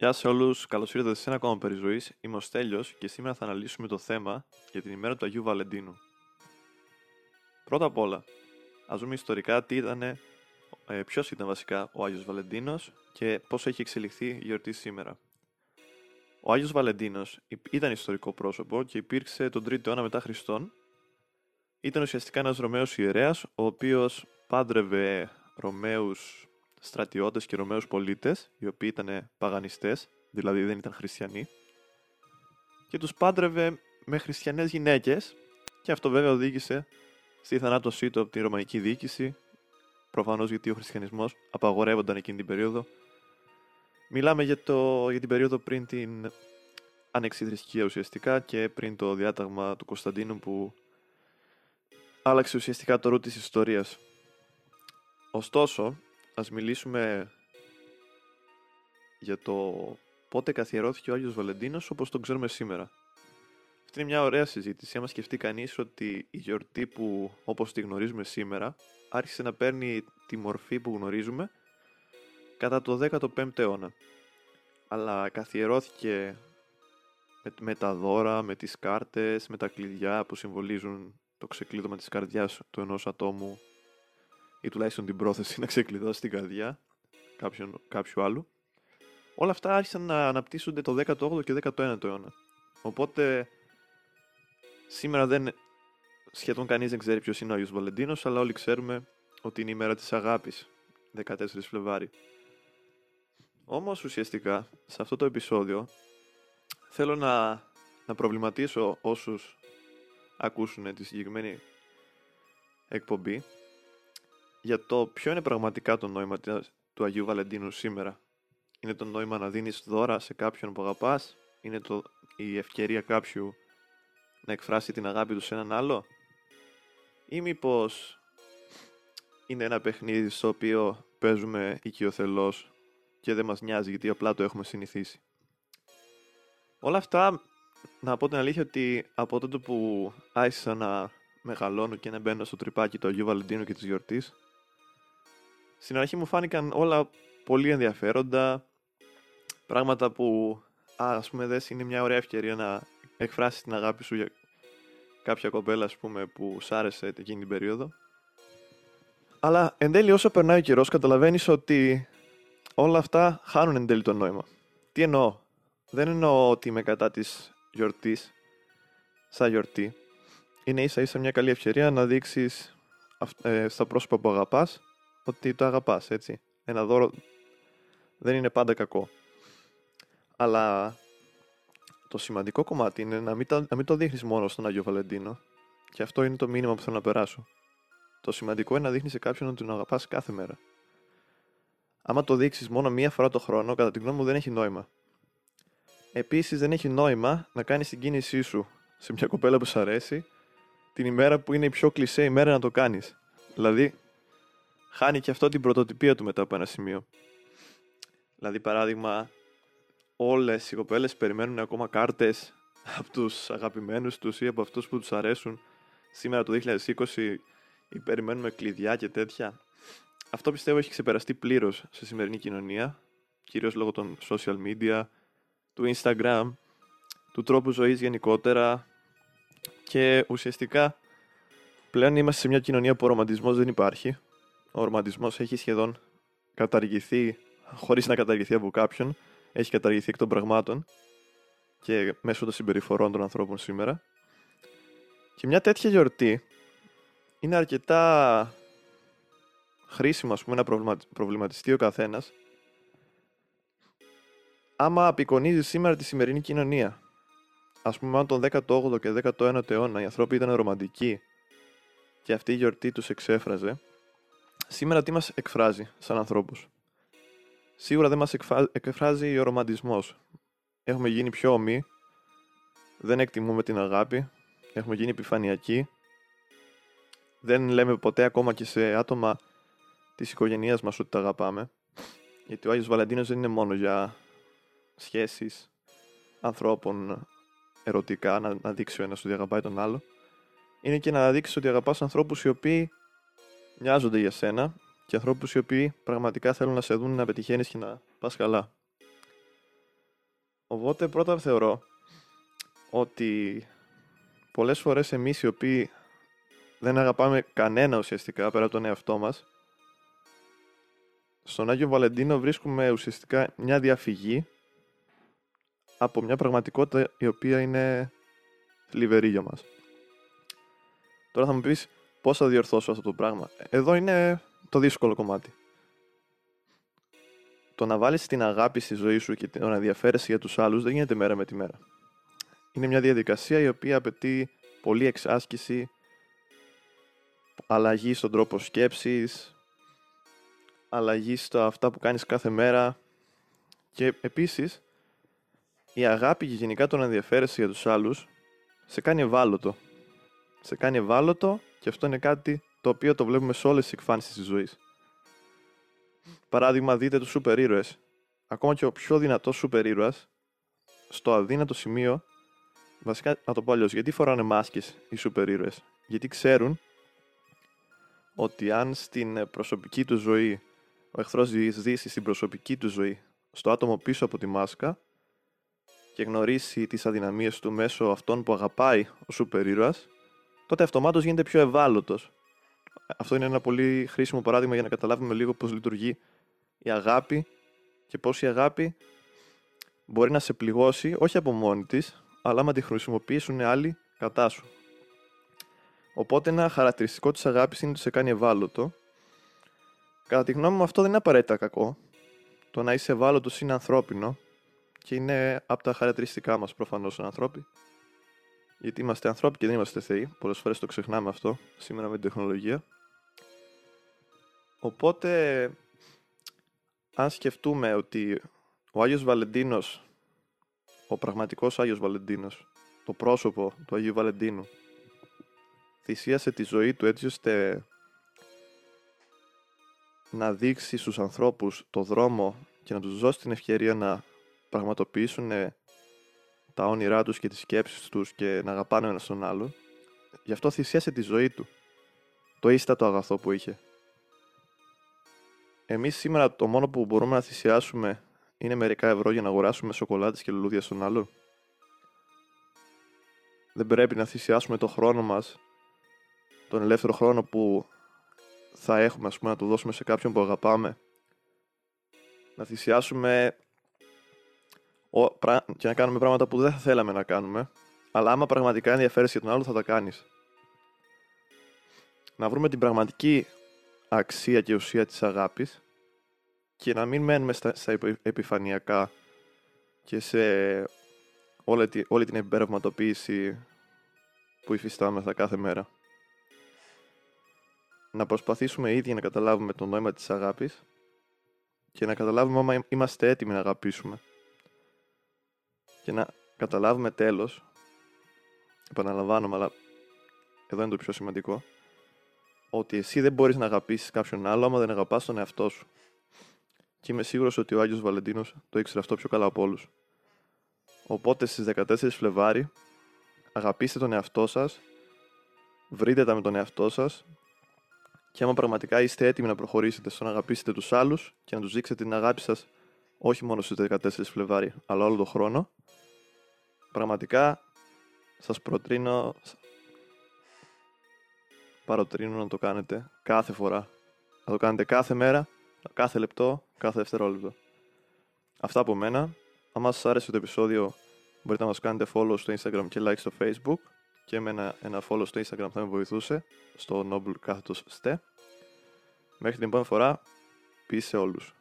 Γεια σε όλους, καλώς ήρθατε σε ένα ακόμα περιζωή. Είμαι ο Στέλιος και σήμερα θα αναλύσουμε το θέμα για την ημέρα του Αγίου Βαλεντίνου. Πρώτα απ' όλα, ας δούμε ιστορικά τι ήταν, ε, ποιος ήταν βασικά ο Άγιος Βαλεντίνος και πώς έχει εξελιχθεί η γιορτή σήμερα. Ο Άγιος Βαλεντίνος ήταν ιστορικό πρόσωπο και υπήρξε τον 3ο αιώνα μετά Χριστόν. Ήταν ουσιαστικά ένας Ρωμαίος ιερέας, ο οποίος πάντρευε Ρωμαίους στρατιώτες και Ρωμαίους πολίτες, οι οποίοι ήταν παγανιστές, δηλαδή δεν ήταν χριστιανοί, και τους πάντρευε με χριστιανές γυναίκες και αυτό βέβαια οδήγησε στη θανάτωσή του από την Ρωμαϊκή διοίκηση, προφανώς γιατί ο χριστιανισμός απαγορεύονταν εκείνη την περίοδο. Μιλάμε για, το, για την περίοδο πριν την ανεξιδρυσκεία ουσιαστικά και πριν το διάταγμα του Κωνσταντίνου που άλλαξε ουσιαστικά το ρου της ιστορίας. Ωστόσο, ας μιλήσουμε για το πότε καθιερώθηκε ο Άγιος Βαλεντίνος όπως τον ξέρουμε σήμερα. Αυτή είναι μια ωραία συζήτηση. Άμα σκεφτεί κανείς ότι η γιορτή που όπως τη γνωρίζουμε σήμερα άρχισε να παίρνει τη μορφή που γνωρίζουμε κατά το 15ο αιώνα. Αλλά καθιερώθηκε με, με τα δώρα, με τις κάρτες, με τα κλειδιά που συμβολίζουν το ξεκλείδωμα της καρδιάς του ενός ατόμου ή τουλάχιστον την πρόθεση να ξεκλειδώσει την καρδιά κάποιον, κάποιου άλλου. Όλα αυτά άρχισαν να αναπτύσσονται το 18ο και 19ο αιώνα. Οπότε σήμερα δεν σχεδόν κανείς δεν ξέρει ποιος είναι ο Άγιος Βαλεντίνος, αλλά όλοι ξέρουμε ότι είναι η μέρα της αγάπης, 14 Φλεβάρι. Όμως ουσιαστικά σε αυτό το επεισόδιο θέλω να, να προβληματίσω όσους ακούσουν τη συγκεκριμένη εκπομπή για το ποιο είναι πραγματικά το νόημα του Αγίου Βαλεντίνου σήμερα. Είναι το νόημα να δίνεις δώρα σε κάποιον που αγαπάς, είναι το, η ευκαιρία κάποιου να εκφράσει την αγάπη του σε έναν άλλο; Ή μήπως είναι ένα παιχνίδι στο οποίο παίζουμε οικειοθελώς και δεν μας νοιάζει γιατί απλά το έχουμε συνηθίσει; Όλα αυτά, να πω την αλήθεια ότι από τότε που άρχισα να μεγαλώνω και να μπαίνω στο τρυπάκι του Αγίου Βαλεντίνου και της γιορτής, στην αρχή μου φάνηκαν όλα πολύ ενδιαφέροντα, πράγματα που, α, ας πούμε, δες, είναι μια ωραία ευκαιρία να εκφράσεις την αγάπη σου για κάποια κοπέλα, ας πούμε, που σ' άρεσε εκείνη την περίοδο. Αλλά εν τέλει όσο περνάει ο καιρός καταλαβαίνεις ότι όλα αυτά χάνουν εν τέλει το νόημα. Τι εννοώ; Δεν εννοώ ότι είμαι κατά της γιορτής, σαν γιορτή. Είναι ίσα ίσα μια καλή ευκαιρία να δείξεις ε, στα πρόσωπα που αγαπάς ότι το αγαπάς, έτσι. Ένα δώρο δεν είναι πάντα κακό. Αλλά το σημαντικό κομμάτι είναι να μην, το, να μην το δείχνεις μόνο στον Άγιο Βαλεντίνο. Και αυτό είναι το μήνυμα που θέλω να περάσω. Το σημαντικό είναι να δείχνεις σε κάποιον ότι τον αγαπάς κάθε μέρα. Άμα το δείξεις μόνο μία φορά το χρόνο, κατά τη γνώμη μου δεν έχει νόημα. Επίσης δεν έχει νόημα να κάνεις την κίνησή σου σε μια κοπέλα που σου αρέσει την ημέρα που είναι η πιο κλεισέ ημέρα να το κάνεις. Δηλαδή, χάνει και αυτό την πρωτοτυπία του μετά από ένα σημείο. Δηλαδή, παράδειγμα, όλες οι κοπέλες περιμένουν ακόμα κάρτες από τους αγαπημένους τους ή από αυτούς που τους αρέσουν σήμερα το 2020 ή περιμένουμε κλειδιά και τέτοια. Αυτό πιστεύω έχει ξεπεραστεί πλήρως σε σημερινή κοινωνία, κυρίως λόγω των social media, του Instagram, του τρόπου ζωής γενικότερα και ουσιαστικά πλέον είμαστε σε μια κοινωνία που ο ρομαντισμός δεν υπάρχει ο ρομαντισμός έχει σχεδόν καταργηθεί, χωρίς να καταργηθεί από κάποιον, έχει καταργηθεί εκ των πραγμάτων και μέσω των συμπεριφορών των ανθρώπων σήμερα. Και μια τέτοια γιορτή είναι αρκετά χρήσιμο ας πούμε, να προβληματιστεί ο καθένας άμα απεικονίζει σήμερα τη σημερινή κοινωνία. Ας πούμε, αν τον 18ο και 19ο αιώνα οι άνθρωποι ήταν ρομαντικοί και αυτή η γιορτή τους εξέφραζε, Σήμερα τι μας εκφράζει σαν ανθρώπους; Σίγουρα δεν μας εκφράζει ο ρομαντισμός. Έχουμε γίνει πιο ομοί, δεν εκτιμούμε την αγάπη, έχουμε γίνει επιφανειακοί, δεν λέμε ποτέ ακόμα και σε άτομα της οικογένειάς μας ότι τα αγαπάμε. Γιατί ο Άγιος Βαλεντίνος δεν είναι μόνο για σχέσεις ανθρώπων ερωτικά, να, να δείξει ο ένας ότι αγαπάει τον άλλο. Είναι και να δείξεις ότι αγαπάς ανθρώπους οι οποίοι νοιάζονται για σένα και ανθρώπους οι οποίοι πραγματικά θέλουν να σε δουν να πετυχαίνεις και να πας καλά. Οπότε πρώτα θεωρώ ότι πολλές φορές εμείς οι οποίοι δεν αγαπάμε κανένα ουσιαστικά πέρα από τον εαυτό μας στον Άγιο Βαλεντίνο βρίσκουμε ουσιαστικά μια διαφυγή από μια πραγματικότητα η οποία είναι θλιβερή για μας. Τώρα θα μου πεις πώς θα διορθώσω αυτό το πράγμα. Εδώ είναι το δύσκολο κομμάτι. Το να βάλεις την αγάπη στη ζωή σου και το να ενδιαφέρεσαι για τους άλλους δεν γίνεται μέρα με τη μέρα. Είναι μια διαδικασία η οποία απαιτεί πολλή εξάσκηση, αλλαγή στον τρόπο σκέψης, αλλαγή στα αυτά που κάνεις κάθε μέρα και επίσης η αγάπη και γενικά το να ενδιαφέρεσαι για τους άλλους σε κάνει ευάλωτο. Σε κάνει ευάλωτο και αυτό είναι κάτι το οποίο το βλέπουμε σε όλες τις εκφάνσεις της ζωής. Παράδειγμα, δείτε τους σούπερ ήρωες. Ακόμα και ο πιο δυνατός σούπερ ήρωας, στο αδύνατο σημείο, βασικά να το πω αλλιώς, γιατί φοράνε μάσκες οι σούπερ ήρωες; Γιατί ξέρουν ότι αν στην προσωπική τους ζωή ο εχθρός διεισδύσει στην προσωπική του ζωή, στο άτομο πίσω από τη μάσκα και γνωρίσει τις αδυναμίες του μέσω αυτών που αγαπάει ο σούπερ ήρωας, τότε αυτομάτως γίνεται πιο ευάλωτος. Αυτό είναι ένα πολύ χρήσιμο παράδειγμα για να καταλάβουμε λίγο πώς λειτουργεί η αγάπη και πώς η αγάπη μπορεί να σε πληγώσει, όχι από μόνη της, αλλά άμα τη χρησιμοποιήσουν άλλοι κατά σου. Οπότε ένα χαρακτηριστικό της αγάπης είναι ότι σε κάνει ευάλωτο. Κατά τη γνώμη μου αυτό δεν είναι απαραίτητα κακό. Το να είσαι ευάλωτος είναι ανθρώπινο και είναι από τα χαρακτηριστικά μας προφανώς σαν ανθρώποι. Γιατί είμαστε ανθρώποι και δεν είμαστε θεοί. Πολλές φορές το ξεχνάμε αυτό σήμερα με την τεχνολογία. Οπότε, αν σκεφτούμε ότι ο Άγιος Βαλεντίνος, ο πραγματικός Άγιος Βαλεντίνος, το πρόσωπο του Αγίου Βαλεντίνου, θυσίασε τη ζωή του έτσι ώστε να δείξει στους ανθρώπους το δρόμο και να τους δώσει την ευκαιρία να πραγματοποιήσουν τα όνειρά τους και τις σκέψεις τους και να αγαπάνε ένας τον άλλο. Γι' αυτό θυσίασε τη ζωή του. Το ίστατο αγαθό που είχε. Εμείς σήμερα το μόνο που μπορούμε να θυσιάσουμε είναι μερικά ευρώ για να αγοράσουμε σοκολάτες και λουλούδια στον άλλο. Δεν πρέπει να θυσιάσουμε το χρόνο μας, τον ελεύθερο χρόνο που θα έχουμε, ας πούμε, να το δώσουμε σε κάποιον που αγαπάμε. Να θυσιάσουμε και να κάνουμε πράγματα που δεν θα θέλαμε να κάνουμε, αλλά άμα πραγματικά ενδιαφέρεσαι για τον άλλο θα τα κάνεις. Να βρούμε την πραγματική αξία και ουσία της αγάπης και να μην μένουμε στα, στα επιφανειακά και σε όλη, όλη την εμπερευματοποίηση που υφιστάμεθα κάθε μέρα. Να προσπαθήσουμε ήδη να καταλάβουμε το νόημα της αγάπης και να καταλάβουμε άμα είμαστε έτοιμοι να αγαπήσουμε. Και να καταλάβουμε τέλος, επαναλαμβάνομαι, αλλά εδώ είναι το πιο σημαντικό, ότι εσύ δεν μπορείς να αγαπήσεις κάποιον άλλο άμα δεν αγαπάς τον εαυτό σου. Και είμαι σίγουρος ότι ο Άγιος Βαλεντίνος το ήξερε αυτό πιο καλά από όλους. Οπότε στις 14 Φλεβάρι αγαπήστε τον εαυτό σας, βρείτε τα με τον εαυτό σας και άμα πραγματικά είστε έτοιμοι να προχωρήσετε στο να αγαπήσετε τους άλλους και να τους δείξετε την αγάπη σας όχι μόνο στις 14 Φλεβάρι, αλλά όλο τον χρόνο, πραγματικά σας προτρίνω παροτρύνω να το κάνετε κάθε φορά. Να το κάνετε κάθε μέρα, κάθε λεπτό, κάθε δευτερόλεπτο. Αυτά από μένα. Αν σας άρεσε το επεισόδιο μπορείτε να μας κάνετε follow στο Instagram και like στο Facebook και με ένα, ένα follow στο Instagram θα με βοηθούσε στο Noble κάθετος Ste. Μέχρι την επόμενη φορά, peace σε όλους.